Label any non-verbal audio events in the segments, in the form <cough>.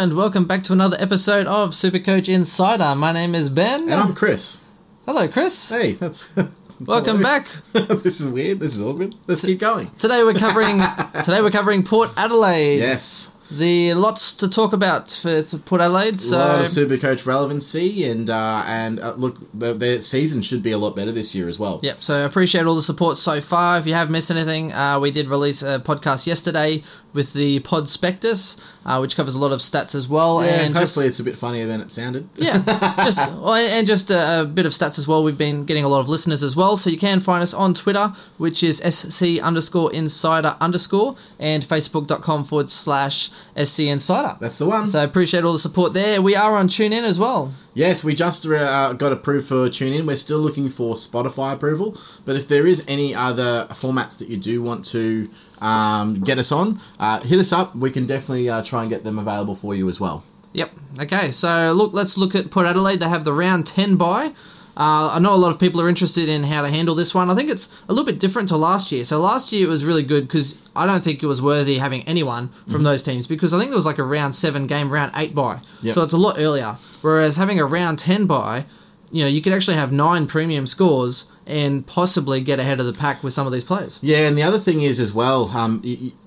And welcome back to another episode of Supercoach Insider. My name is Ben. And I'm Chris. Hello, Chris. Hey, that's. <laughs> Welcome Hello. back. <laughs> this is weird. This is awkward. Let's keep going. Today we're covering <laughs> today we're covering Port Adelaide. Yes. The lots to talk about for, for Port Adelaide. a So lot of Supercoach relevancy, and uh, and uh, look, the, their season should be a lot better this year as well. Yep, so I appreciate all the support so far. If you have missed anything, uh, we did release a podcast yesterday with the Prospectus, uh, which covers a lot of stats as well. Yeah, and just hopefully it's a bit funnier than it sounded. Yeah, <laughs> just well, and just a, a bit of stats as well. We've been getting a lot of listeners as well, so you can find us on Twitter, which is sc underscore insider underscore, and facebook.com forward slash sc insider. That's the one. So I appreciate all the support there. We are on TuneIn as well. Yes, we just uh, got approved for TuneIn. We're still looking for Spotify approval, but if there is any other formats that you do want to um, get us on, uh, hit us up. We can definitely uh, try and get them available for you as well. Yep. Okay. So look, let's look at Port Adelaide. They have the round ten bye. Uh, I know a lot of people are interested in how to handle this one. I think it's a little bit different to last year. So last year it was really good because I don't think it was worthy having anyone from Mm-hmm. those teams because I think there was like a round seven game, round eight bye. Yep. So it's a lot earlier. Whereas having a round ten bye, you know, you could actually have nine premium scores and possibly get ahead of the pack with some of these players. Yeah, and the other thing is as well, um,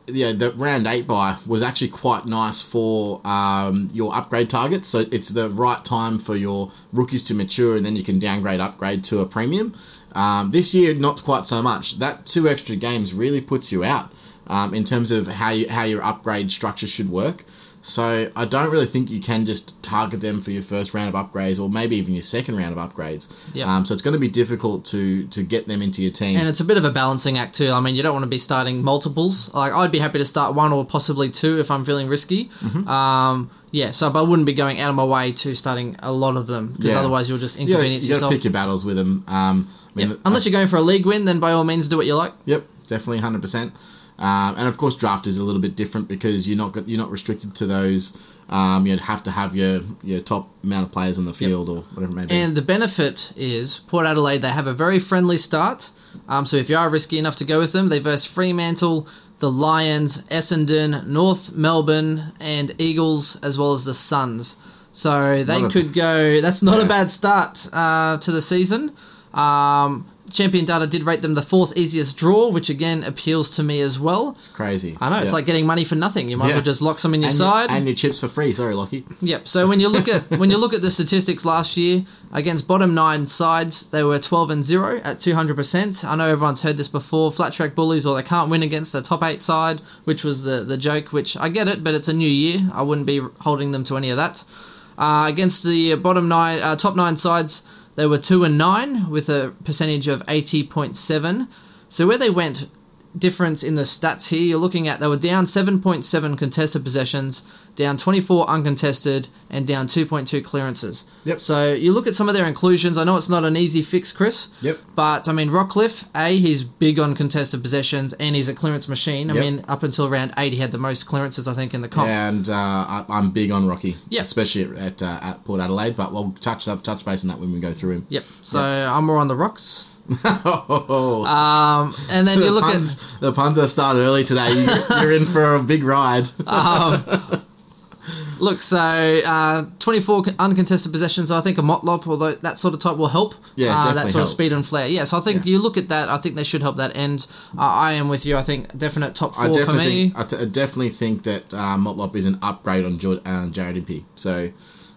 yeah, the round eight bye was actually quite nice for um, your upgrade targets. So it's the right time for your rookies to mature, and then you can downgrade, upgrade to a premium. Um, this year, not quite so much. That two extra games really puts you out um, in terms of how you, how your upgrade structure should work. So I don't really think you can just target them for your first round of upgrades, or maybe even your second round of upgrades. Yep. Um, so it's going to be difficult to to get them into your team. And it's a bit of a balancing act too. I mean, you don't want to be starting multiples. Like I'd be happy to start one or possibly two if I'm feeling risky. Mm-hmm. Um, yeah, so but I wouldn't be going out of my way to starting a lot of them because Yeah. otherwise you'll just you gotta, you gotta yourself. pick your battles with them. Um, I mean, Yeah. Unless you're going for a league win, then by all means do what you like. Yep, definitely, hundred percent. Um, and of course, draft is a little bit different because you're not you're not restricted to those. Um, you'd have to have your your top amount of players on the field or whatever it may be. And the benefit is Port Adelaide, they have a very friendly start. Um, so if you are risky enough to go with them, they verse Fremantle, the Lions, Essendon, North Melbourne, and Eagles, as well as the Suns. So they Not a- could go. That's not a bad start uh, to the season. Um, Champion Data did rate them the fourth easiest draw, which again appeals to me as well. it's crazy. I know it's Yeah. like getting money for nothing. You might as well just lock some in your and side. and your chips for free. Sorry, Lockie. Yep. So when you look at <laughs> when you look at the statistics last year against bottom nine sides, they were twelve and zero at two hundred percent. I know everyone's heard this before. Flat track bullies, or they can't win against the top eight side, which was the the joke. Which I get it, but it's a new year. I wouldn't be holding them to any of that. Uh, against the bottom nine, uh, top nine sides, they were two and nine with a percentage of eighty point seven. So where they went difference in the stats here, you're looking at they were down 7.7 contested possessions, down 24 uncontested, and down 2.2 clearances. Yep. So you look at some of their inclusions. I know it's not an easy fix, Chris. Yep. But I mean, Rockliff, A, he's big on contested possessions and he's a clearance machine. I Yep. mean, up until round eight, he had the most clearances, I think, in the comp. And uh, I, I'm big on Rocky, Yeah. especially at at, uh, at Port Adelaide. But we'll touch up touch base on that when we go through him. Yep. So I'm more on the rocks. Oh, <laughs> Um, and then you the look at the puns have started early today. You, you're in for a big ride. <laughs> Look, so uh, 24 uncontested possessions, I think a Motlop, although that sort of type will help. Yeah, uh, that sort of speed and flair. Yeah, so I think Yeah. you look at that, I think they should help that end. Uh, I am with you. I think definite top four for me. think I, t- I definitely think that uh, Motlop is an upgrade on Jord- uh, Jared Impey. So,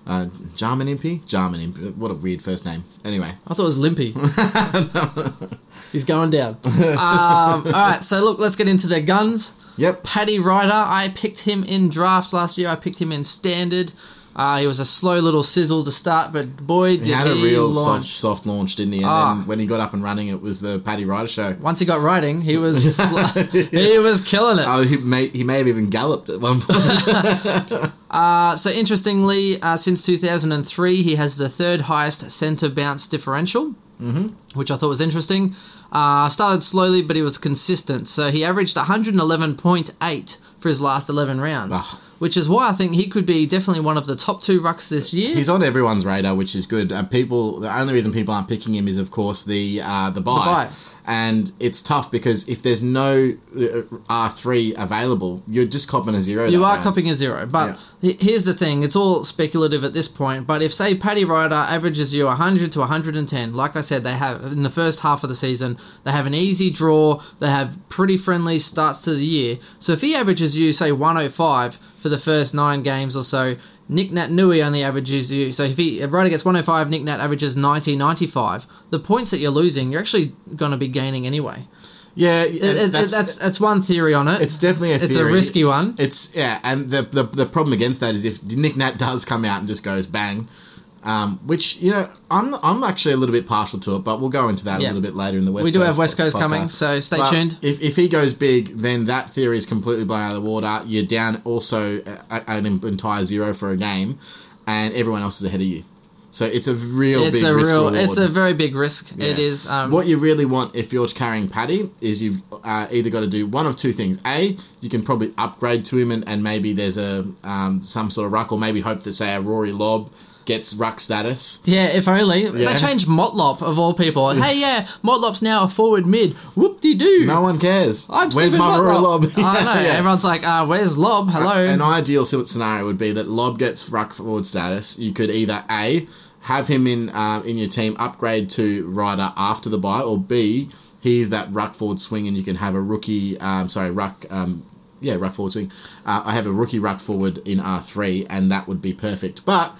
uh, Jarman Impey, Jarman Impey. What a weird first name. Anyway, I thought it was Limpy. <laughs> <laughs> He's going down. <laughs> Um, all right, so look, let's get into their guns. yep. Paddy Ryder, I picked him in draft last year. I picked him in standard. Uh, he was a slow little sizzle to start, but boy, did He had a he real soft, launch. soft launch, didn't he? And Ah. then when he got up and running, it was the Paddy Ryder show. Once he got riding, he was <laughs> he was killing it. Oh, he may he may have even galloped at one point. <laughs> Uh, so interestingly, uh, since 2003, he has the third highest centre bounce differential, mm-hmm. which I thought was interesting. Uh, started slowly, but he was consistent. So he averaged 111.8 for his last 11 rounds, Ah. which is why I think he could be definitely one of the top two rucks this year. He's on everyone's radar, which is good. And people, the only reason people aren't picking him is, of course, the uh, the bye. bye. And it's tough because if there's no uh, R three available, you're just copping a zero. You are round. copying a zero, but he- here's the thing: it's all speculative at this point. But if say Paddy Ryder averages you 100 to 110, like I said, they have in the first half of the season, they have an easy draw. They have pretty friendly starts to the year. So if he averages you say 105 for the first nine games or so. Nick Nat Nui only averages you. So if he if Ryder gets 105, Nick Nat averages 90, 95. The points that you're losing, you're actually going to be gaining anyway. Yeah, It- it- that's, that's, that's one theory on it. it's definitely a it's a risky one. It's yeah, and the, the the problem against that is if Nick Nat does come out and just goes bang, um, which you know I'm I'm actually a little bit partial to it, but we'll go into that Yeah. a little bit later in the West. We do Coast have West Coast podcast. coming, so stay But tuned. If, if he goes big, then that theory is completely blown out of the water. You're down also a- a- an entire zero for a game, and everyone else is ahead of you. So it's a real It's big a risk real, reward. it's a very big risk. It Yeah. is. Um, what you really want if you're carrying Paddy is you've uh, either got to do one of two things. A, you can probably upgrade to him, and, and maybe there's a um, some sort of ruck, or maybe hope that say a Rory Lobb gets ruck status. yeah, if only Yeah. they changed Motlop of all people. Hey, yeah, Motlop's now a forward mid. Whoop de doo. No one cares. I'm Where's Stephen my Rory Motlop. Lobb? I know. <laughs> Yeah. Everyone's like, uh, "Where's Lobb? Hello." An ideal scenario would be that Lobb gets ruck forward status. You could either A, have him in um, in your team, upgrade to Ryder after the bye, or B, he's that ruck forward swing and you can have a rookie, um, sorry, ruck, um, yeah, ruck forward swing. Uh, I have a rookie ruck forward in R3, and that would be perfect. But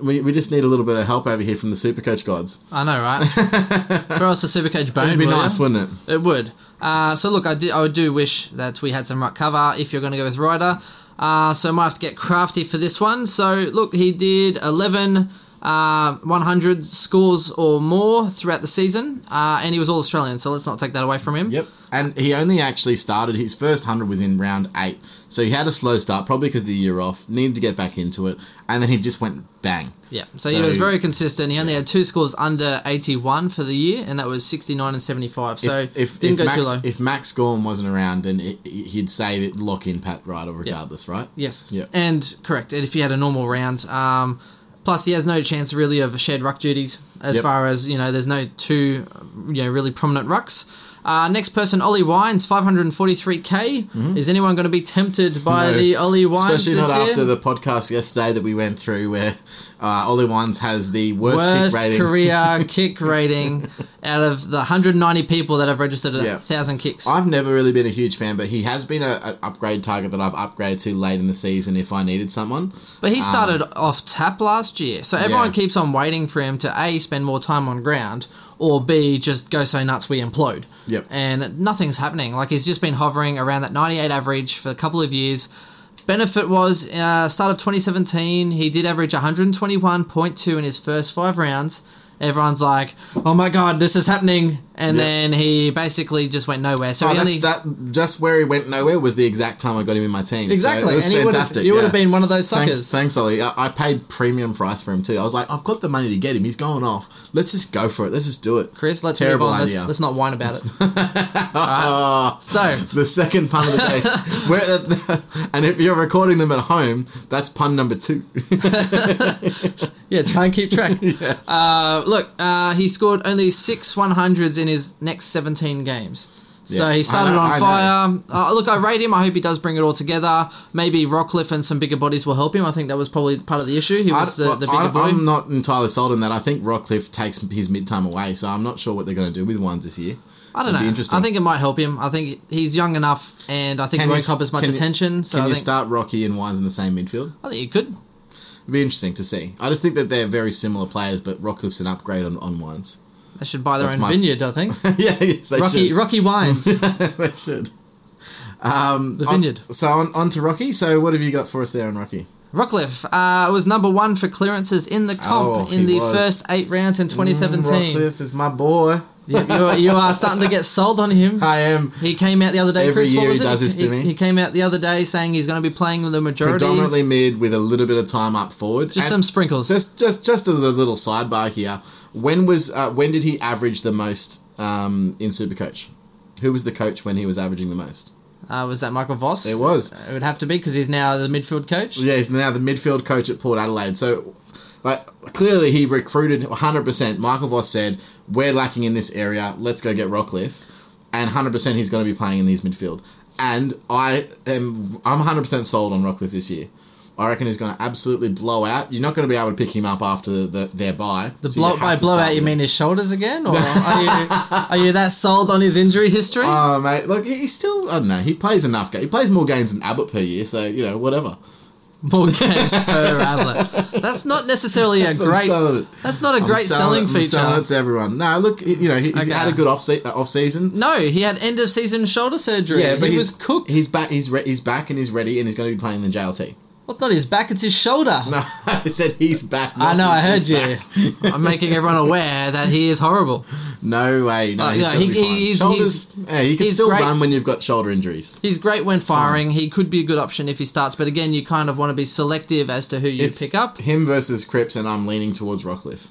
we, we just need a little bit of help over here from the Supercoach gods. I know, right? <laughs> Throw us a Supercoach bone. It'd be nice, wouldn't it? It would. Uh, so look, I do, I do wish that we had some ruck cover if you're going to go with Ryder. Uh, so I might have to get crafty for this one. So look, he did 11 uh, 100 scores or more throughout the season, uh, and he was all Australian. So let's not take that away from him. Yep. And he only actually started, his first 100 was in round eight. So he had a slow start, probably because of the year off, needed to get back into it, and then he just went bang. Yeah, so, he was very consistent. He only had two scores under 81 for the year, and that was 69 and 75. So if, if, didn't if go Max, too low. If Max Gawn wasn't around, then he- he'd say that lock in Pat Ryder regardless, right? Yes. Yeah. And correct. And if he had a normal round, um, plus he has no chance really of shared ruck duties as Yep. far as you know. There's no two, you know, really prominent rucks. Uh, next person, Ollie Wines, 543k. Is anyone going to be tempted by Mm-hmm. No. the Ollie Wines Especially not year? after the podcast yesterday that we went through where uh, Ollie Wines has the worst, Worst kick rating. career <laughs> kick rating out of the 190 people that have registered a Yeah. thousand kicks. I've never really been a huge fan, but he has been an upgrade target that I've upgraded to late in the season if I needed someone. But he started off tap last year, so everyone Yeah. keeps on waiting for him to a spend more time on ground, or b just go so nuts we implode. Yep. And nothing's happening. Like he's just been hovering around that 98 average for a couple of years. Benefit was uh, start of 2017. He did average 121.2 in his first five rounds. Everyone's like, "Oh my god, this is happening!" And Yep. then he basically just went nowhere. So Oh, only that just where he went nowhere was the exact time I got him in my team. So exactly, it was and he would have, fantastic. you would yeah. have been one of those suckers. Thanks, thanks, Ollie. I, I paid premium price for him too. I was like, I've got the money to get him. He's going off. Let's just go for it. Let's just do it. Chris, let's Terrible move on. Let's, idea. let's not whine about it. <laughs> So, the second pun of the day. <laughs> Where, and if you're recording them at home, that's pun number two. <laughs> yeah, try and keep track. yes. Uh, look, uh, he scored only six 100s in his next 17 games. So Yeah. he started I know- I on fire. Uh, look, I rate him. I hope he does bring it all together. Maybe Rockliff and some bigger bodies will help him. I think that was probably part of the issue. He was I, the, the bigger I, boy. I'm not entirely sold on that. I think Rockliff takes his mid time away, so I'm not sure what they're going to do with ones this year. I don't be know. interesting. I think it might help him. I think he's young enough, and I think Can he won't cop as much can you- attention. So Can I you think, start Rocky and Wines in the same midfield? I think you could. It'd be interesting to see. I just think that they're very similar players, but Rockliff's an upgrade on, on Wines. They should buy their That's own my- vineyard. I think <laughs> yeah, yes, they Rocky should. Rocky <laughs> Wines, they should. Um, the on- vineyard. so on, on to Rocky. So what have you got for us there on Rocky? Rockliff uh, was number one for clearances in the comp Oh, in he the was. first eight rounds in 2017. Mm, Rockliff is my boy. you, you, are, you are starting to get <laughs> sold on him. I am He came out the other day. Every Chris, what year was he it? does this to me. he came out the other day saying he's going to be playing the majority. predominantly mid with a little bit of time up forward. Just And some sprinkles. Just just just as a little sidebar here. When was uh, when did he average the most um, in Supercoach? Who was the coach when he was averaging the most? uh, was that Michael Voss? It was. It would have to be because he's now the midfield coach. Yeah, he's now the midfield coach at Port Adelaide. So Like clearly, he recruited 100. percent Michael Voss said, "We're lacking in this area. Let's go get Rockliff," and 100 percent he's going to be playing in these midfield. And I am I'm 100 percent sold on Rockliff this year. I reckon he's going to absolutely blow out. You're not going to be able to pick him up after the, their bye. The so blow by to start blowout, you mean his shoulders again, or <laughs> are you are you that sold on his injury history? Oh mate, look, he's still I don't know. He plays enough games. He plays more games than Abbott per year, so you know whatever. More games per outlet. That's not necessarily a <laughs> great. That's not a I'm great selling I'm feature. it to everyone. No, look, he- you know he, he's Okay. had a good off se- uh, off season. No, he had end of season shoulder surgery. Yeah, but he was cooked. He's back. He's re- he's back and he's ready and he's going to be playing the JLT. Well, it's not his back; it's his shoulder. No, <laughs> I said he's back. I know. I heard you. <laughs> I'm making everyone aware that he is horrible. No way. No, Uh, he's yeah, gonna he- be fine. he's- Shoulders. yeah, he can he's still great. run when you've got shoulder injuries. He's great when firing. He could be a good option if he starts, but again, you kind of want to be selective as to who you It's pick up. him versus Cripps, and I'm leaning towards Rockliff.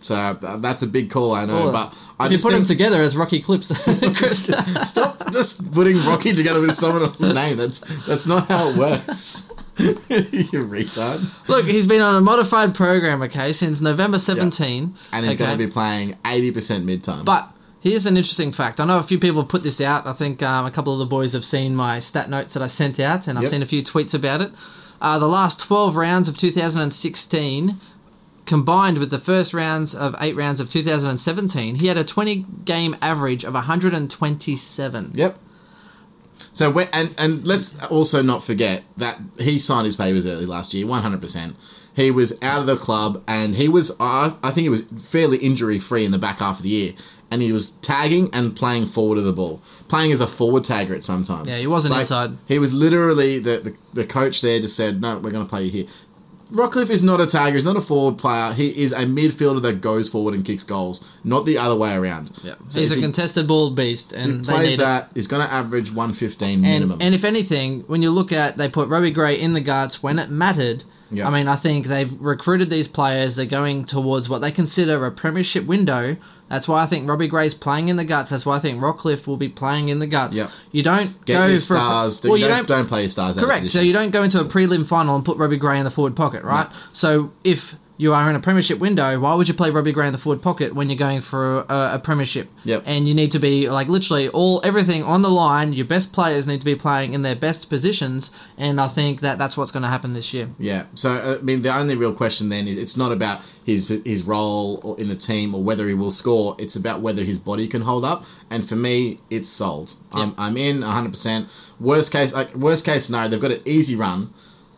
So uh, that's a big call, I know, Well, but I if you just put think, them together as Rocky Clips, <laughs> Chris, stop just putting Rocky together with someone else's name. That's that's not how it works. <laughs> you retard. look, he's been on a modified program, okay, since November 17. And he's okay? going to be playing 80% mid time. But here's an interesting fact. I know a few people have put this out. I think um, a couple of the boys have seen my stat notes that I sent out, and I've Yep. seen a few tweets about it. Uh, the last 12 rounds of 2016, combined with the first rounds of eight rounds of 2017, he had a 20 game average of 127. Yep. So we and and let's also not forget that he signed his papers early last year, one hundred percent. He was out of the club, and he was I I think he was fairly injury free in the back half of the year, and he was tagging and playing forward of the ball, playing as a forward tagger at sometimes. Yeah, he wasn't inside. He was literally the, the the coach there just said, no, we're going to play you here. Rockliff is not a tagger. He's not a forward player. He is a midfielder that goes forward and kicks goals, not the other way around. Yeah. So he's a he contested ball beast, and they plays it. that, he's going to average 115 minimum. and if anything, when you look at they put Robbie Gray in the guts when it mattered. Yeah. I mean, I think they've recruited these players. They're going towards what they consider a premiership window. That's why I think Robbie Gray's playing in the guts. That's why I think Rockliff will be playing in the guts. Yeah. You don't Get go your for a- stars. well, you, don't, don't don't play your stars. Correct. So you don't go into a prelim final and put Robbie Gray in the forward pocket, right? So if you are in a premiership window, why would you play Robbie Gray in the forward pocket when you're going for a, a premiership? Yep. And you need to be like literally all everything on the line. Your best players need to be playing in their best positions, and I think that that's what's going to happen this year. Yeah. So uh, I mean, the only real question then is it's not about his his role or in the team or whether he will score. It's about whether his body can hold up. And for me, it's sold. I'm, I'm in 100. percent Worst case, like worst case scenario, they've got an easy run.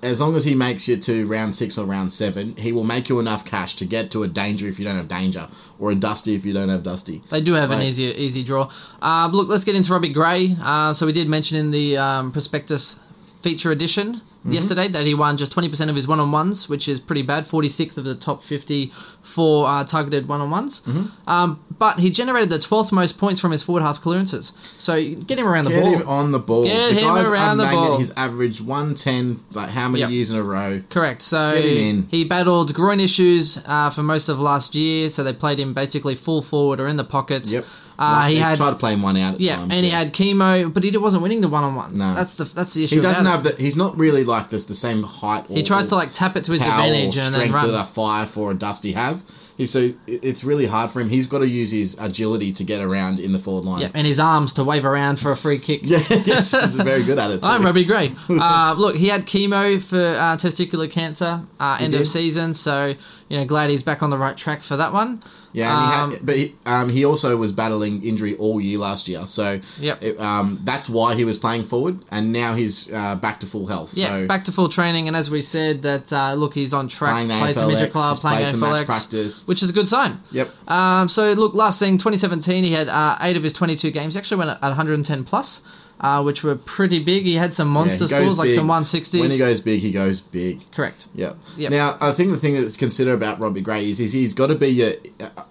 As long as he makes you to round six or round seven, he will make you enough cash to get to a danger if you don't have danger, or a dusty if you don't have dusty. They do have an Right. easy easy draw. Uh, look, let's get into Robbie Gray. Uh, so we did mention in the um, prospectus feature edition Mm-hmm. yesterday that he won just 20% of his one-on-ones, which is pretty bad. 46th of the top 50 for uh, targeted one-on-ones. Mm-hmm. Um, but he generated the 12th most points from his forward half clearances. So get him around the ball. Get him on the ball. Get the him around the ball. He's averaged 110, like how many Yep. years in a row? Correct. So Get he battled groin issues uh, for most of last year. So they played him basically full forward or in the pocket. Yep. Uh, Like, he had tried to play him one out at yeah, times. and he had chemo, but he wasn't winning the one on ones. No. That's the that's the issue. He doesn't it. have the. He's not really like this. The same height. Or, He tries to like tap it to his advantage and then strength run. that a Fyfe or a dusty have. He, so it's really hard for him. He's got to use his agility to get around in the forward line. Yeah, and his arms to wave around for a free kick. Yeah, <laughs> yes, <laughs> he's very good at it. Too. I'm Robbie Gray. <laughs> Uh, look, he had chemo for uh, testicular cancer uh, end of season, so you know, glad he's back on the right track for that one. Yeah, and he Um, had, but he, um, he also was battling injury all year last year. So Yep. it, um, that's why he was playing forward, and now he's uh, back to full health. Yeah, so back to full training, and as we said, that uh, look, he's on track. Playing the played some AFLX, club, playing some match practice. which is a good sign. Yep. Um, so look, last thing, 2017, he had uh, eight of his 22 games. He actually went at 110 plus, uh, which were pretty big. He had some monster goes scores, like big. some 160s. When he goes big, he goes big. Correct. Yeah. Yep. Now, I think the thing to consider about Robbie Gray is, is he's got to be your.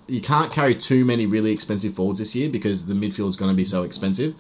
You can't carry too many really expensive forwards this year because the midfield is going to be so expensive.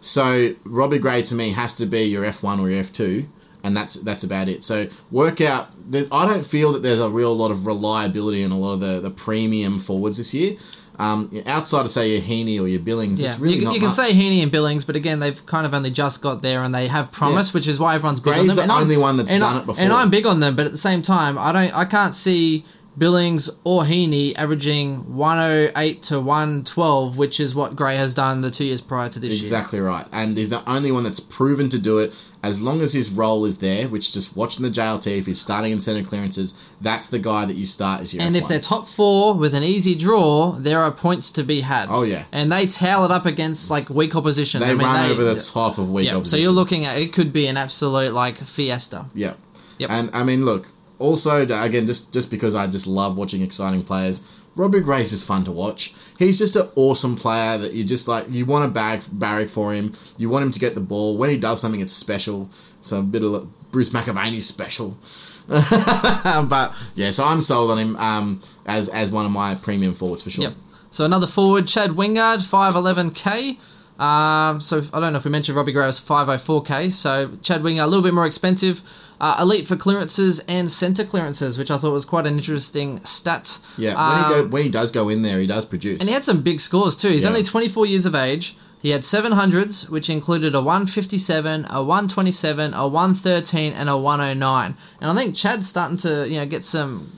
So Robbie Gray to me has to be your F one or your F two, and that's that's about it. So work out. I don't feel that there's a real lot of reliability in a lot of the the premium forwards this year. Um, outside of say your Heaney or your Billings, Yeah, it's really you, you can say Heaney and Billings, but again, they've kind of only just got there, and they have promise, which is why everyone's big on them. the and only I'm, one that's done I- it before. And I'm big on them, but at the same time, I don't, I can't see Billings or Heaney averaging 108 to 112, which is what Gray has done the two years prior to this year. Exactly right. And he's the only one that's proven to do it as long as his role is there, which is just watching the JLT. If he's starting in centre clearances, that's the guy that you start as your And if F1. they're top four with an easy draw, there are points to be had. Oh, yeah. and they tail it up against like weak opposition. they I mean, run they- over the top of weak Yeah, so you're looking at it could be an absolute like fiesta. Yeah. Yep. And I mean, look. Also, again, just just because I just love watching exciting players, Robbie Grace is fun to watch. He's just an awesome player that you just like. You want to bag barrack for him. You want him to get the ball. When he does something, it's special. It's a bit of Bruce McAvaney special. <laughs> but yeah, so I'm sold on him um, as as one of my premium forwards for sure. Yep. So another forward, Chad Wingard, 511k. Um, so I don't know if we mentioned Robbie Gray was 504k. So Chad Wingard, a little bit more expensive. Uh, elite for clearances and centre clearances, which I thought was quite an interesting stat. Yeah, when, he Um, go, when he does go in there, he does produce. And he had some big scores too. He's Yeah. only 24 years of age. He had 700s, which included a 157, a 127, a 113, and a 109. And I think Chad's starting to, you know, get some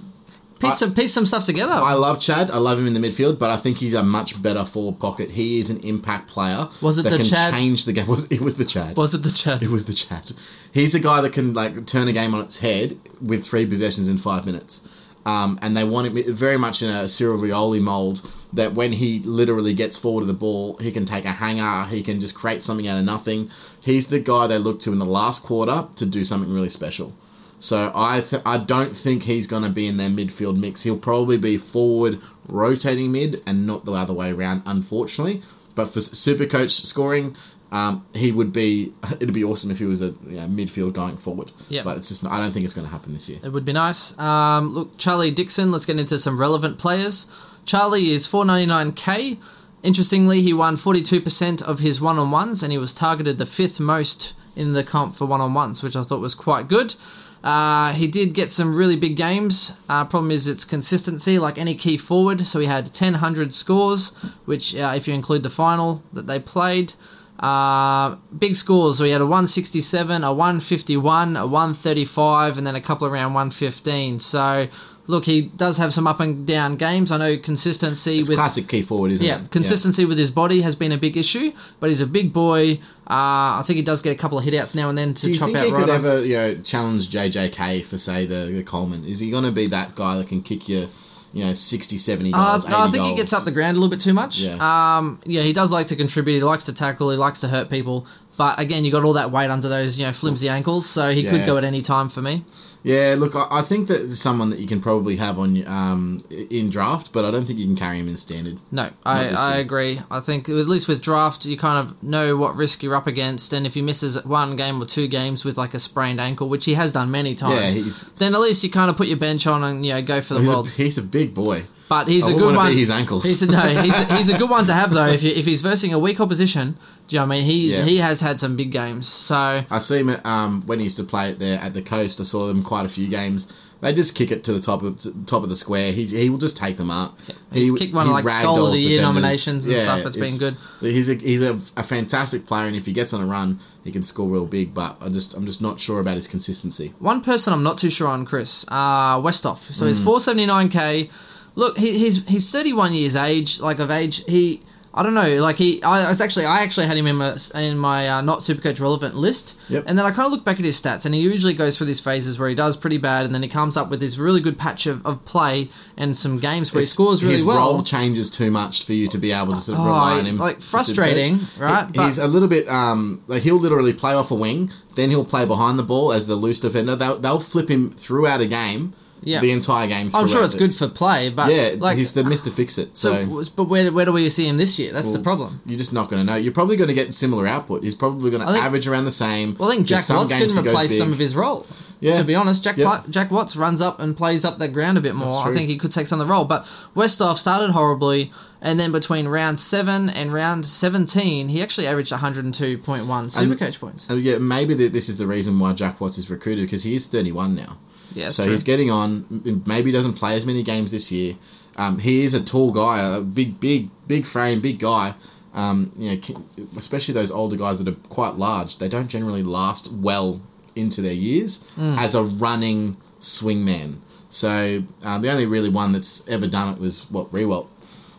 piece I- some piece some stuff together. I love Chad. I love him in the midfield, but I think he's a much better forward pocket. He is an impact player. Was it that the can Chad- change the game? <laughs> Was it was the Chad? was it the Chad? It was the Chad. He's a guy that can like turn a game on its head with three possessions in five minutes. Um, and they want him very much in a Cyril Rioli mold that when he literally gets forward of the ball, he can take a hanger, he can just create something out of nothing. He's the guy they look to in the last quarter to do something really special. So I th- I don't think he's going to be in their midfield mix. He'll probably be forward rotating mid and not the other way around, unfortunately. But for super coach scoring, um, he would be. <laughs> It'd be awesome if he was a you know, midfield going forward. Yep. But it's just. I don't think it's going to happen this year. It would be nice. Um, look, Charlie Dixon. Let's get into some relevant players. Charlie is 499k. Interestingly, he won 42% of his one-on-ones, and he was targeted the fifth most in the comp for one-on-ones, which I thought was quite good. Uh, he did get some really big games. Uh, problem is its consistency, like any key forward. So he had 1000 scores, which, uh, if you include the final that they played, uh, big scores. So he had a 167, a 151, a 135, and then a couple around 115. So look, he does have some up and down games. I know consistency It's with classic key forward, isn't yeah, it? consistency with his body has been a big issue, but he's a big boy. Uh, I think he does get a couple of hitouts now and then to Do you chop think out he could ever, you know, challenge JJK for say the, the Coleman? Is he going to be that guy that can kick you, you know, 60, 70 Uh, goals? no, I 80 think he gets up the ground a little bit too much. Yeah. Um, yeah, he does like to contribute. He likes to tackle. He likes to hurt people. But again, you got all that weight under those, you know, flimsy ankles, so he could go at any time for me. Yeah, look, I, I think that someone that you can probably have on um, in draft, but I don't think you can carry him in standard. No, I, I agree. I think at least with draft, you kind of know what risk you're up against, and if he misses one game or two games with like a sprained ankle, which he has done many times, Yeah, then at least you kind of put your bench on and you know go for the he's a, world. he's a big boy. But he's I a good one. his ankles. He's a, no, <laughs> he's a, he's a good one to have though. If you, if he's versing a weak opposition, do you know what I mean? He Yeah. he has had some big games. So I see him um, when he used to play it there at the coast. I saw them quite a few games. They just kick it to the top of to the top of the square. He, he will just take them up. he's he, kicked one he of like goal of the year defenders. nominations and stuff. It's been good. He's a he's a, a fantastic player, and if he gets on a run, he can score real big. But I just I'm just not sure about his consistency. One person I'm not too sure on, Chris, uh, Westhoff. So Hmm. he's 479k. Look, he, he's he's 31 years age, like of age. He I don't know, like he I was actually I actually had him in my in my uh, not Supercoach relevant list. Yep. And then I kind of look back at his stats, and he usually goes through these phases where he does pretty bad, and then he comes up with this really good patch of, of play and some games where he scores really his well. role changes too much for you to be able to sort of Oh, rely on him. like, frustrating, right? He- But- he's a little bit um like he'll literally play off a wing, then he'll play behind the ball as the loose defender. They'll they'll flip him throughout a game, Yeah. the entire game. I'm sure it's it. good for play, but Yeah, like he's the Mister Fix It. So, so, but where where do we see him this year? That's the problem. you're just not going to know. You're probably going to get similar output. He's probably going to average around the same. Well, I think Jack Watts can replace some of his role. Yeah. To be honest, Jack Yep. Jack Watts runs up and plays up that ground a bit more. I think he could take some of the role. But Westhoff started horribly, and then between round seven and round seventeen, he actually averaged 102.1 And- Supercoach points. And yeah, maybe th- this is the reason why Jack Watts is recruited because he is 31 now. Yeah, so true. he's getting on. Maybe he doesn't play as many games this year. Um, he is a tall guy, a big, big, big frame, big guy. Um, you know, especially those older guys that are quite large. They don't generally last well into their years Mm. as a running swingman. So um, the only really one that's ever done it was what Riewoldt.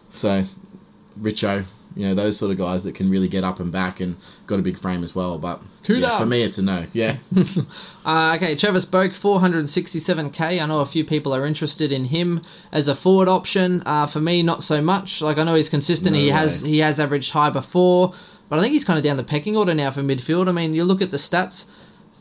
So Richo, you know, those sort of guys that can really get up and back and got a big frame as well. But Yeah, for me, it's a no. Yeah, <laughs> Uh, okay, Travis Boak, 467k. I know a few people are interested in him as a forward option. Uh, for me, not so much. Like I know he's consistent. No he way. has he has averaged high before, but I think he's kind of down the pecking order now for midfield. I mean, you look at the stats.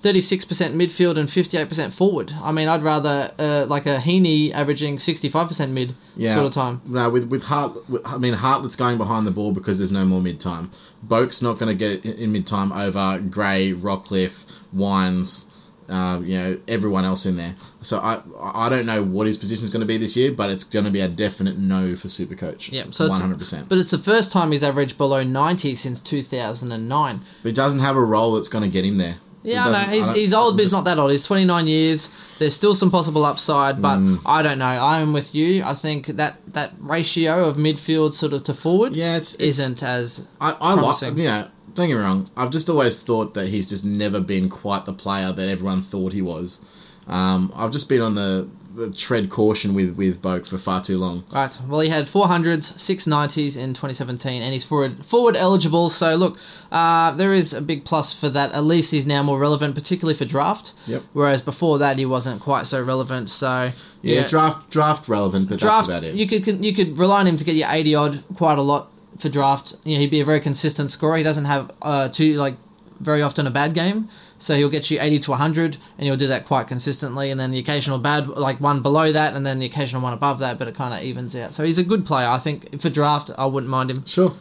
36% midfield and 58% forward. I mean, I'd rather uh, like a Heaney averaging 65% mid yeah. sort of time. No, with with Hart, with, I mean Hartlett's going behind the ball because there's no more mid time. Boak's not going to get it in, in mid time over Gray, Rockliff, Wines, uh, you know, everyone else in there. So I I don't know what his position is going to be this year, but it's going to be a definite no for Supercoach. Yeah, so one hundred percent. But it's the first time he's averaged below 90 since 2009. But he doesn't have a role that's going to get him there. Yeah, know. He's, he's old, but he's not that old. He's 29 years. There's still some possible upside, but Mm. I don't know. I am with you. I think that that ratio of midfield sort of to forward Yeah, it's, it's isn't as. I, I like promising. you know. Don't get me wrong. I've just always thought that he's just never been quite the player that everyone thought he was. Um, I've just been on the tread caution with with Boak for far too long. Right. Well, he had 400s, 690s in 2017, and he's forward forward eligible. So look, uh, there is a big plus for that. At least he's now more relevant, particularly for draft. Yep. Whereas before that, he wasn't quite so relevant. So Yeah, draft draft relevant, but draft. that's about it. You could you could rely on him to get you eighty odd quite a lot for draft. You know, he'd be a very consistent scorer. He doesn't have uh too like very often a bad game, so he'll get you eighty to hundred, and he'll do that quite consistently. And then the occasional bad like one below that, and then the occasional one above that, but it kind of evens out. So he's a good player. I think for draft, I wouldn't mind him. sure.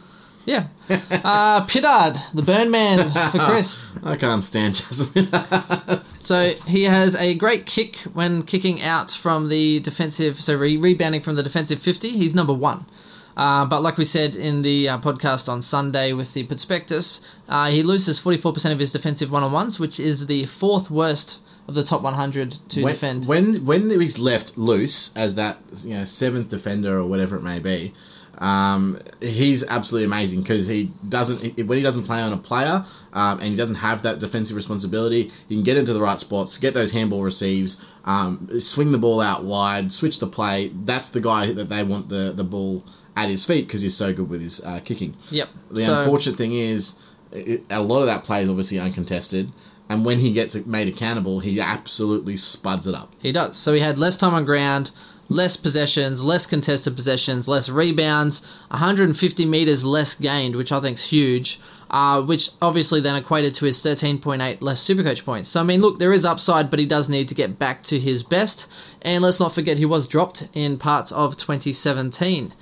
Yeah. <laughs> uh, Pittard, the Burn Man for <laughs> Chris. I can't stand Jasmine. <laughs> So he has a great kick when kicking out from the defensive, so re- rebounding from the defensive 50. He's number one. Uh, but like we said in the uh, podcast on Sunday with the prospectus, uh, he loses 44% of his defensive one on ones, which is the fourth worst of the top 100 to when, defend. when when he's left loose as that you know seventh defender or whatever it may be, um, he's absolutely amazing because he doesn't when he doesn't play on a player um, and he doesn't have that defensive responsibility. He can get into the right spots, get those handball receives, um, swing the ball out wide, switch the play. That's the guy that they want the the ball at his feet because he's so good with his uh, kicking. yep. The so, unfortunate thing is, it, a lot of that play is obviously uncontested, and when he gets made accountable, he absolutely spuds it up. He does. So he had less time on ground, less possessions, less contested possessions, less rebounds, 150 meters less gained, which I think's huge. Uh, which obviously then equated to his 13.8 less Supercoach points. So I mean, look, there is upside, but he does need to get back to his best. And let's not forget he was dropped in parts of 2017.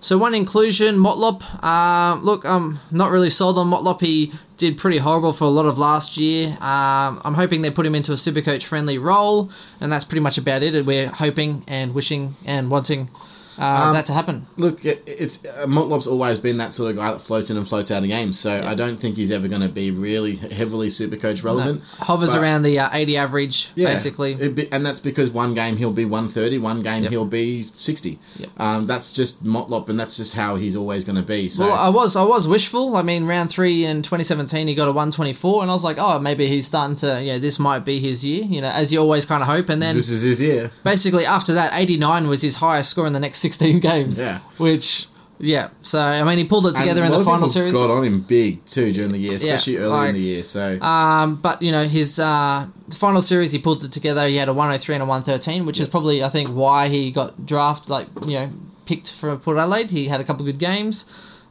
So one inclusion, Motlop. Uh, look, I'm not really sold on Motlop. He did pretty horrible for a lot of last year. Um, I'm hoping they put him into a Supercoach friendly role, and that's pretty much about it. We're hoping and wishing and wanting uh, that to happen. Look, it, it's uh, Motlop's always been that sort of guy that floats in and floats out of games, so I don't think he's ever going to be really heavily super coach relevant. Hovers But- around the uh, 80 average, Yeah, basically. Be- and that's because one game he'll be 130, one game Yep. he'll be 60. Yep. Um, that's just Motlop, and that's just how he's always going to be. So Well, I was I was wishful. I mean, round three in 2017, he got a 124, and I was like, oh, maybe he's starting to, you know, this might be his year, you know, as you always kind of hope. And then this is his year. basically after that 89 was his highest score in the next 16 games Yeah. which yeah so i mean he pulled it together And in the final series Got on him big too during the year, especially early like- in the year. So um, but you know his uh, final series he pulled it together he had a 103 and a 113 which is probably i think why he got drafted like you know picked for port adelaide he had a couple good games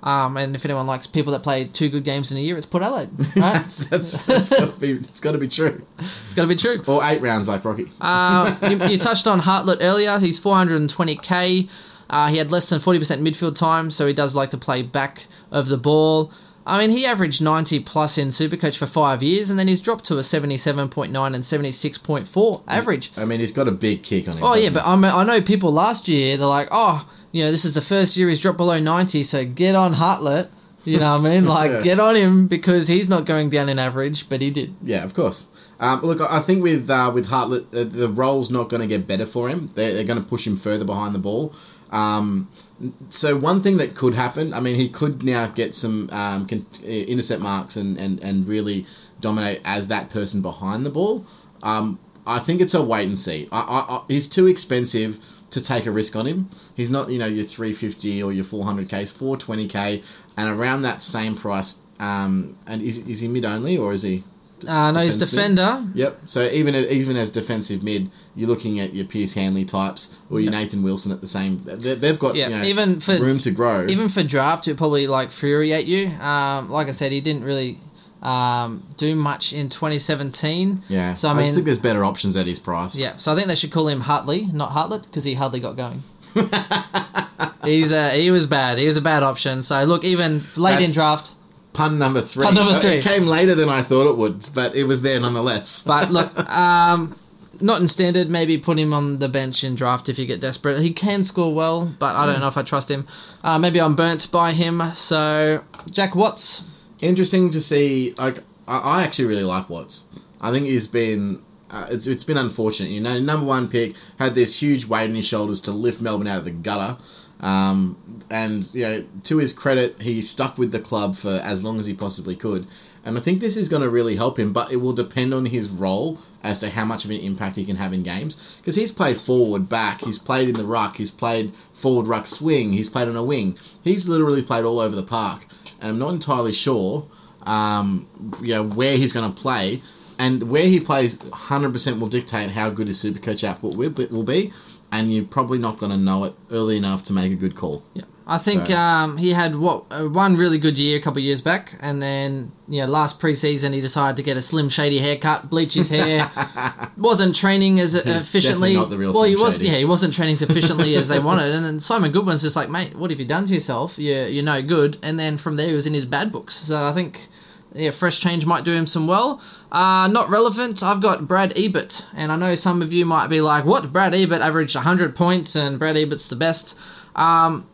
um, and if anyone likes people that play two good games in a year, it's Port Adelaide, <laughs> right? that's that's, that's got to be it's got to be true. it's got to be true. Or eight rounds like Rocky. Uh, <laughs> you, you touched on Hartlett earlier. He's 420k. Uh, he had less than 40% midfield time, so he does like to play back of the ball. I mean, he averaged 90 plus in Supercoach for five years, and then he's dropped to a 77.9 and 76.4 average. I mean, he's got a big kick on him. Oh yeah, but I, mean, I know people last year they're like, oh, you know, this is the first year he's dropped below 90, so get on Hartlett. You know what I mean? <laughs> Like, Yeah. get on him because he's not going down in average, but he did. Yeah, of course. Um, look, I think with uh, with Hartlett, uh, the role's not going to get better for him. They're, they're going to push him further behind the ball. Um, so one thing that could happen, I mean, he could now get some um, con- uh, intercept marks and, and, and really dominate as that person behind the ball. Um, I think it's a wait and see. I, I, I, he's too expensive to take a risk on him. He's not, you know, your 350 or your 400k, he's 420k, and around that same price. Um, and is, is he mid only or is he? Uh, no, he's defender. Yep. So even even as defensive mid, you're looking at your Pearce Hanley types or your Yeah. Nathan Wilson at the same. they- They've got Yeah, you know, even for room to grow. even for draft, it probably like infuriate you. Um, like I said, he didn't really um, do much in 2017. yeah. So I I, mean, just think there's better options at his price. yeah. So I think they should call him Hartley, not Hartlett, because he hardly got going. <laughs> He's uh, he was bad. He was a bad option. So look, even late in draft. Pun number three. Pun number Uh, three. It came later than I thought it would, but it was there nonetheless. But <laughs> look, um, not in standard. Maybe put him on the bench in draft if you get desperate. He can score well, but I don't know if I trust him. Uh, maybe I'm burnt by him. So Jack Watts. Interesting to see. Like I, I actually really like Watts. I think he's been. Uh, it's it's been unfortunate. You know, number one pick had this huge weight on his shoulders to lift Melbourne out of the gutter. Um, and you know, to his credit, he stuck with the club for as long as he possibly could. And I think this is going to really help him, but it will depend on his role as to how much of an impact he can have in games. Because he's played forward, back, he's played in the ruck, he's played forward ruck swing, he's played on a wing. He's literally played all over the park. And I'm not entirely sure, um, you know, where he's going to play. And where he plays, 100% will dictate how good his Supercoach will, will be. And you're probably not going to know it early enough to make a good call. Yeah. I think So- um, he had what uh, one really good year a couple of years back, and then you know last preseason he decided to get a slim shady haircut, bleach his hair. <laughs> wasn't training as efficiently. definitely not the real well, he was. Shady. Yeah, he wasn't training as efficiently as they <laughs> wanted. And then Simon Goodwin's just like, mate, what have you done to yourself? You're you're no good. And then from there he was in his bad books. So I think. Yeah, fresh change might do him some well. Uh, not relevant. I've got Brad Ebert, and I know some of you might be like, "What? Brad Ebert averaged 100 points, and Brad Ebert's the best." Um,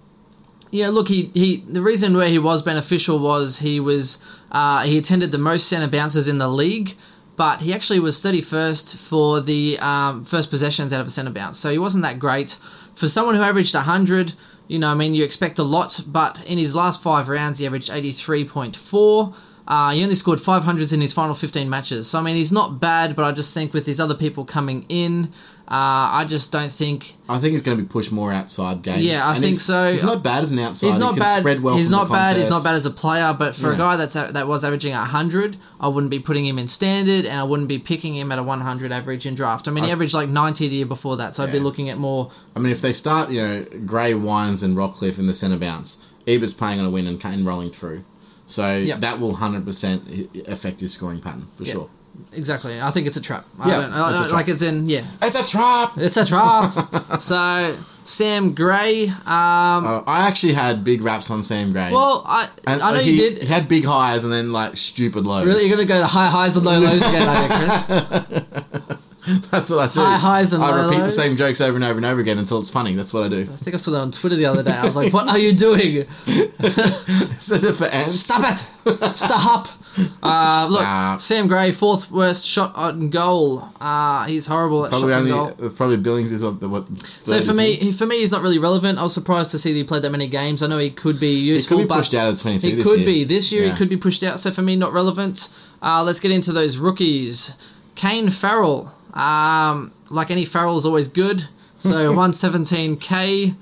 yeah, look, he, he the reason where he was beneficial was he was uh, he attended the most centre bounces in the league, but he actually was thirty first for the um, first possessions out of a centre bounce, so he wasn't that great for someone who averaged hundred. You know, I mean, you expect a lot, but in his last five rounds, he averaged eighty three point four. Uh, he only scored 500s in his final 15 matches. So, I mean, he's not bad, but I just think with these other people coming in, uh, I just don't think I think he's going to be pushed more outside game. Yeah, I And think he's- so. He's not bad as an outside. He's not he bad. Spread well he's not bad. He's not bad as a player, but for a guy that's that was averaging hundred, I wouldn't be putting him in standard, and I wouldn't be picking him at a one hundred average in draft. I mean, he averaged like ninety the year before that, so I'd be looking at more. I mean, if they start, you know, Gray, Wines, and Rockliff in the centre bounce, Ebert's playing on a win and, and rolling through. So Yep. that will 100% affect his scoring pattern, for Yeah. sure. Exactly. I think it's a trap. I Yeah, don't, I it's a trap. like it's in yeah, It's a trap! it's a trap. <laughs> so Sam Gray. Um, Uh, I actually had big raps on Sam Gray. well, I and, I know like, you did. He had big highs and then, like, stupid lows. Really, you're gonna go the high highs and low lows again, are you, Chris? <laughs> That's what I do. High highs and low lows. I repeat lows. the same jokes over and over and over again until it's funny. That's what I do. I think I saw that on Twitter the other day. I was like, "What are you doing? <laughs> Is it for ants? Stop it! Stop!" Uh, look, Sam Gray, fourth worst shot on goal. Uh, he's horrible at Probably shots on goal. uh, probably Billings is what. the- what So for me, he, for me, he's not really relevant. I was surprised to see that he played that many games. I know he could be he useful, could be pushed out of 22 he this could year. be this year. Yeah. He could be pushed out. So for me, not relevant. Uh, let's get into those rookies. Kane Farrell. Um, like any Farrell is always good. So <laughs> 117k.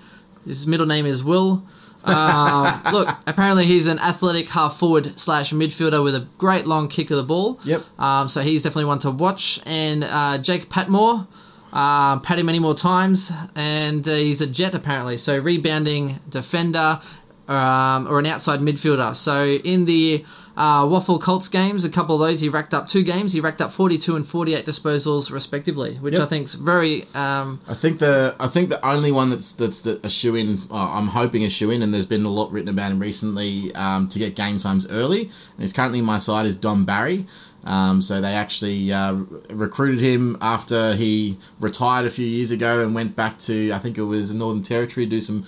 His middle name is Will. Um, look, apparently he's an athletic half forward slash midfielder with a great long kick of the ball. Yep. Um, so he's definitely one to watch. And uh, Jake Patmore, uh, pat him many more times, and uh, he's a jet apparently. So rebounding defender um, or an outside midfielder. So in the uh, WAFL Colts games, a couple of those, he racked up two games. He racked up 42 and 48 disposals respectively, which Yep. I think's very. Um, I think the I think the only one that's that's a shoe in. Oh, I'm hoping a shoe in, and there's been a lot written about him recently um, to get game times early. And he's currently in my side is Dom Barry. Um, so they actually uh, recruited him after he retired a few years ago and went back to I think it was the Northern Territory to do some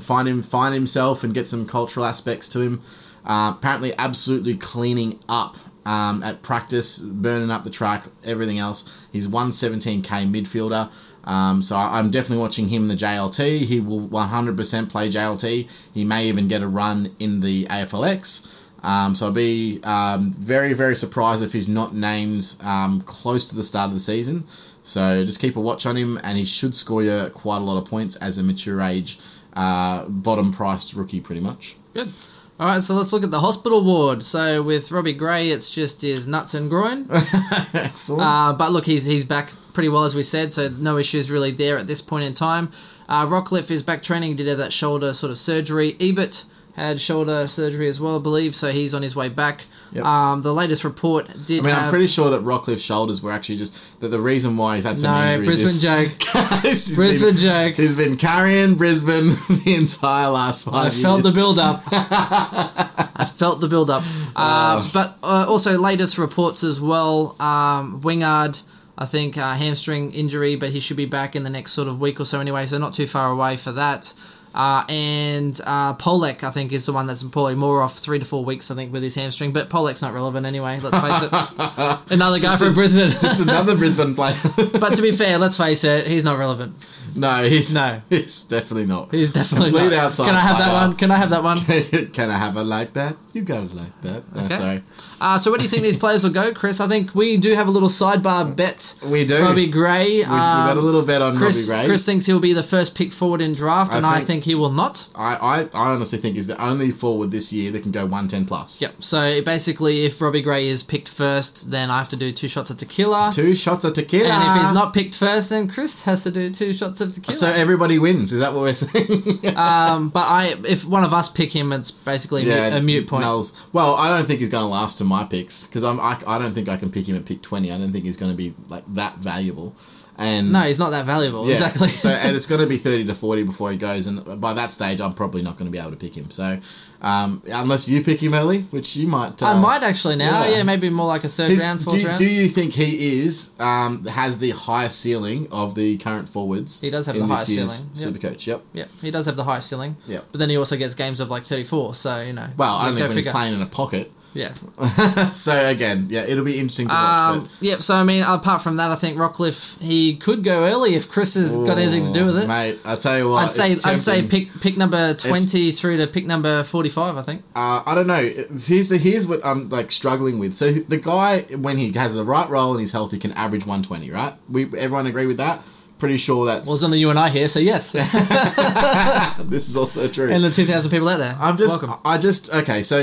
find him find himself and get some cultural aspects to him. Uh, apparently, absolutely cleaning up um, at practice, burning up the track, everything else. He's 117k midfielder. Um, so I'm definitely watching him in the JLT. He will 100% play JLT. He may even get a run in the AFLX. Um, so I'll be um, very, very surprised if he's not named um, close to the start of the season. So just keep a watch on him, and he should score you quite a lot of points as a mature age, uh, bottom priced rookie, pretty much. Good. All right, so let's look at the hospital ward. So with Robbie Gray, it's just his nuts and groin. <laughs> Excellent. Uh, but look, he's he's back pretty well as we said, so no issues really there at this point in time. Uh, Rockliff is back training. Did have that shoulder sort of surgery. Ebert had shoulder surgery as well, I believe, so he's on his way back. Yep. Um, the latest report did I mean, have I'm pretty sure that Rockliff's shoulders were actually just that the reason why he's had some no injuries. Brisbane is. <laughs> He's Brisbane been, joke. He's been carrying Brisbane <laughs> the entire last five I years. felt the build up. <laughs> I felt the build up. Uh, but uh, also, latest reports as well. Um, Wingard, I think, uh, hamstring injury, but he should be back in the next sort of week or so anyway, so not too far away for that. Uh, and uh, Polec, I think, is the one that's probably more off three to four weeks, I think, with his hamstring. But Polec's not relevant anyway, let's face it. <laughs> Another guy from Brisbane. Just another Brisbane player. but to be fair, let's face it, he's not relevant. No, he's No. <laughs> he's definitely not. He's definitely Complete not. outside Can I have that one? Can I have that one? <laughs> Can I have it like that? You got it like that. No, Okay. sorry. Uh, so where do you think these players will go, Chris? I think we do have a little sidebar bet. We do. Robbie Gray. We, we got a little bet on Chris, Robbie Gray. Chris thinks he'll be the first pick forward in draft, I and I think- think he will not. I, I, I honestly think is the only forward this year that can go 110 plus. Yep. So basically, if Robbie Gray is picked first, then I have to do two shots of tequila. Two shots of tequila. And if he's not picked first, then Chris has to do two shots of tequila. So everybody wins. Is that what we're saying? <laughs> um, but I, if one of us pick him, it's basically a mute- a mute point. Nulls. Well, I don't think he's going to last to my picks because I'm. I, I don't think I can pick him at pick 20. I don't think he's going to be like that valuable. And No, he's not that valuable. Yeah. Exactly. so and it's going to be <laughs> 30 to 40 before he goes, and by that stage, I'm probably not going to be able to pick him. So um, unless you pick him early, which you might. Uh, I might actually now. yeah. Yeah, maybe more like a third His- round, fourth do, round. do you think he is um, has the highest ceiling of the current forwards? He does have the highest ceiling. Supercoach. Yep. Yep. he does have the highest ceiling. Yep. But then he also gets games of like 34, so, you know. Well, only when he's playing in a pocket. Yeah. <laughs> so again, yeah, it'll be interesting to watch. Um, yep, so I mean, apart from that, I think Rockliff, he could go early if Chris has but, got anything to do with it. mate. I tell you what, I'd say I'd say pick pick number 20 through to pick number 45, I think. Uh, I don't know. Here's the here's what I'm like struggling with. So the guy, when he has the right role and he's healthy, can average 120. Right? We everyone agree with that. Pretty sure that's Well, it's only you and I here, so yes. <laughs> <laughs> this is also true. and the 2,000 people out there. I'm just, Welcome. I just okay. So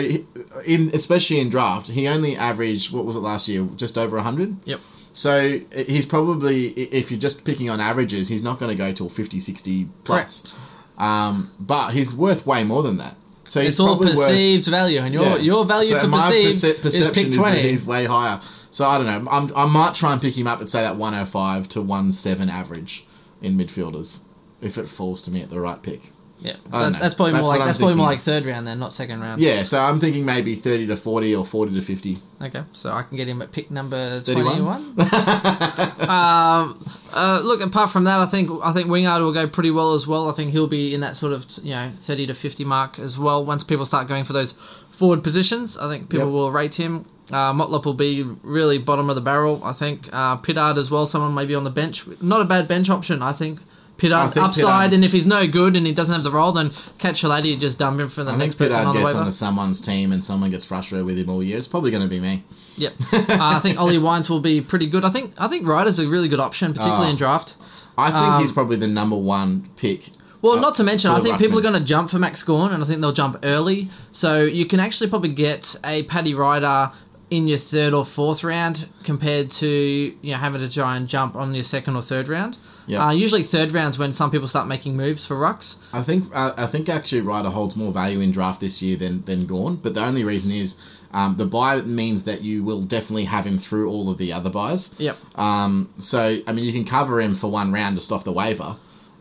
in especially in draft, he only averaged what was it last year? Just over 100. Yep. So he's probably, if you're just picking on averages, he's not going to go till 50, 60 plus. Um, but he's worth way more than that. So he's It's all probably worth- perceived value, and your Yeah. your value So for perceived perce- is pick that 20. he's way higher. So I don't know. I'm, I might try and pick him up at say that 105 to 17 average in midfielders if it falls to me at the right pick. yeah, so that's, that's probably That's more like I'm that's probably more like third round then, not second round. Yeah, so I'm thinking maybe 30 to 40 or 40 to 50. Okay, so I can get him at pick number 31? 21. <laughs> um, uh, look, apart from that, I think I think Wingard will go pretty well as well. I think he'll be in that sort of you know 30 to 50 mark as well. Once people start going for those forward positions, I think people Yep. will rate him. Uh, Motlop will be really bottom of the barrel. I think uh, Pittard as well. Someone maybe on the bench. Not a bad bench option. I think. I think upside, Pittard- and if he's no good and he doesn't have the role, then catch a lady, just dump him for the I next think person on the gets waiver. onto someone's team and someone gets frustrated with him all year. It's probably going to be me. Yep. uh, I think Ollie Wines will be pretty good. I think I think Ryder's a really good option, particularly Oh. in draft. I think Um, he's probably the number one pick. Well, uh, not to mention, for I the think people are ruckman. going to jump for Max Gawn, and I think they'll jump early. So you can actually probably get a Paddy Ryder in your third or fourth round compared to you know having to try and jump on your second or third round. Yeah. Uh, usually third rounds when some people start making moves for rucks. I think uh, I think actually Ryder holds more value in draft this year than than Gawn, but the only reason is um, the bye means that you will definitely have him through all of the other byes. Yep. Um, so I mean, you can cover him for one round just off the waiver.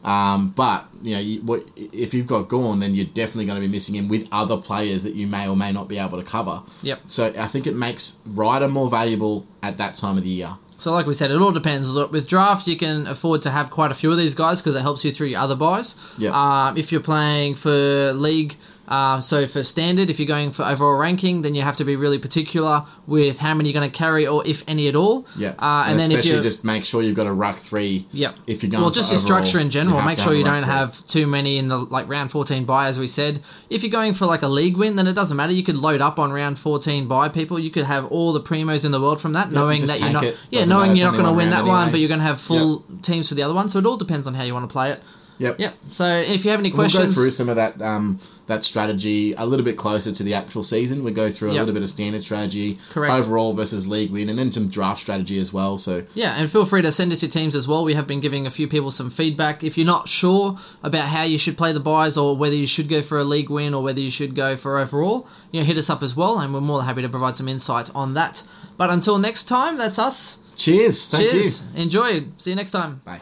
Um, but you know, you, what, if you've got Gawn, then you're definitely going to be missing him with other players that you may or may not be able to cover. Yep. So I think it makes Ryder more valuable at that time of the year. So, like we said, it all depends. Look, With draft, you can afford to have quite a few of these guys because it helps you through your other byes. Yep. Um, if you're playing for league, Uh, so for standard, if you're going for overall ranking, then you have to be really particular with how many you're going to carry, or if any at all. Yeah, Uh, and, then if especially you just make sure you've got a ruck three. Yep. If you're going, well, just your structure in general. Make sure you don't three. have too many in the like round 14 bye, as we said. If you're going for like a league win, then it doesn't matter. You could load up on round 14 bye people. You could have all the primos in the world from that, knowing that you're not, it. yeah, Doesn't knowing matter. you're not going to win that round one, but you're going to have full teams for the other one. So it all depends on how you want to play it. Yep. Yep. So if you have any questions, We'll go through some of that um, that strategy a little bit closer to the actual season. We go through a Yep. little bit of standard strategy, Correct. overall versus league win, and then some draft strategy as well. So Yeah, and feel free to send us your teams as well. We have been giving a few people some feedback. If you're not sure about how you should play the byes or whether you should go for a league win or whether you should go for overall, you know, hit us up as well, and we're more than happy to provide some insight on that. But until next time, that's us. Cheers. Thank Cheers. you. Enjoy. See you next time. Bye.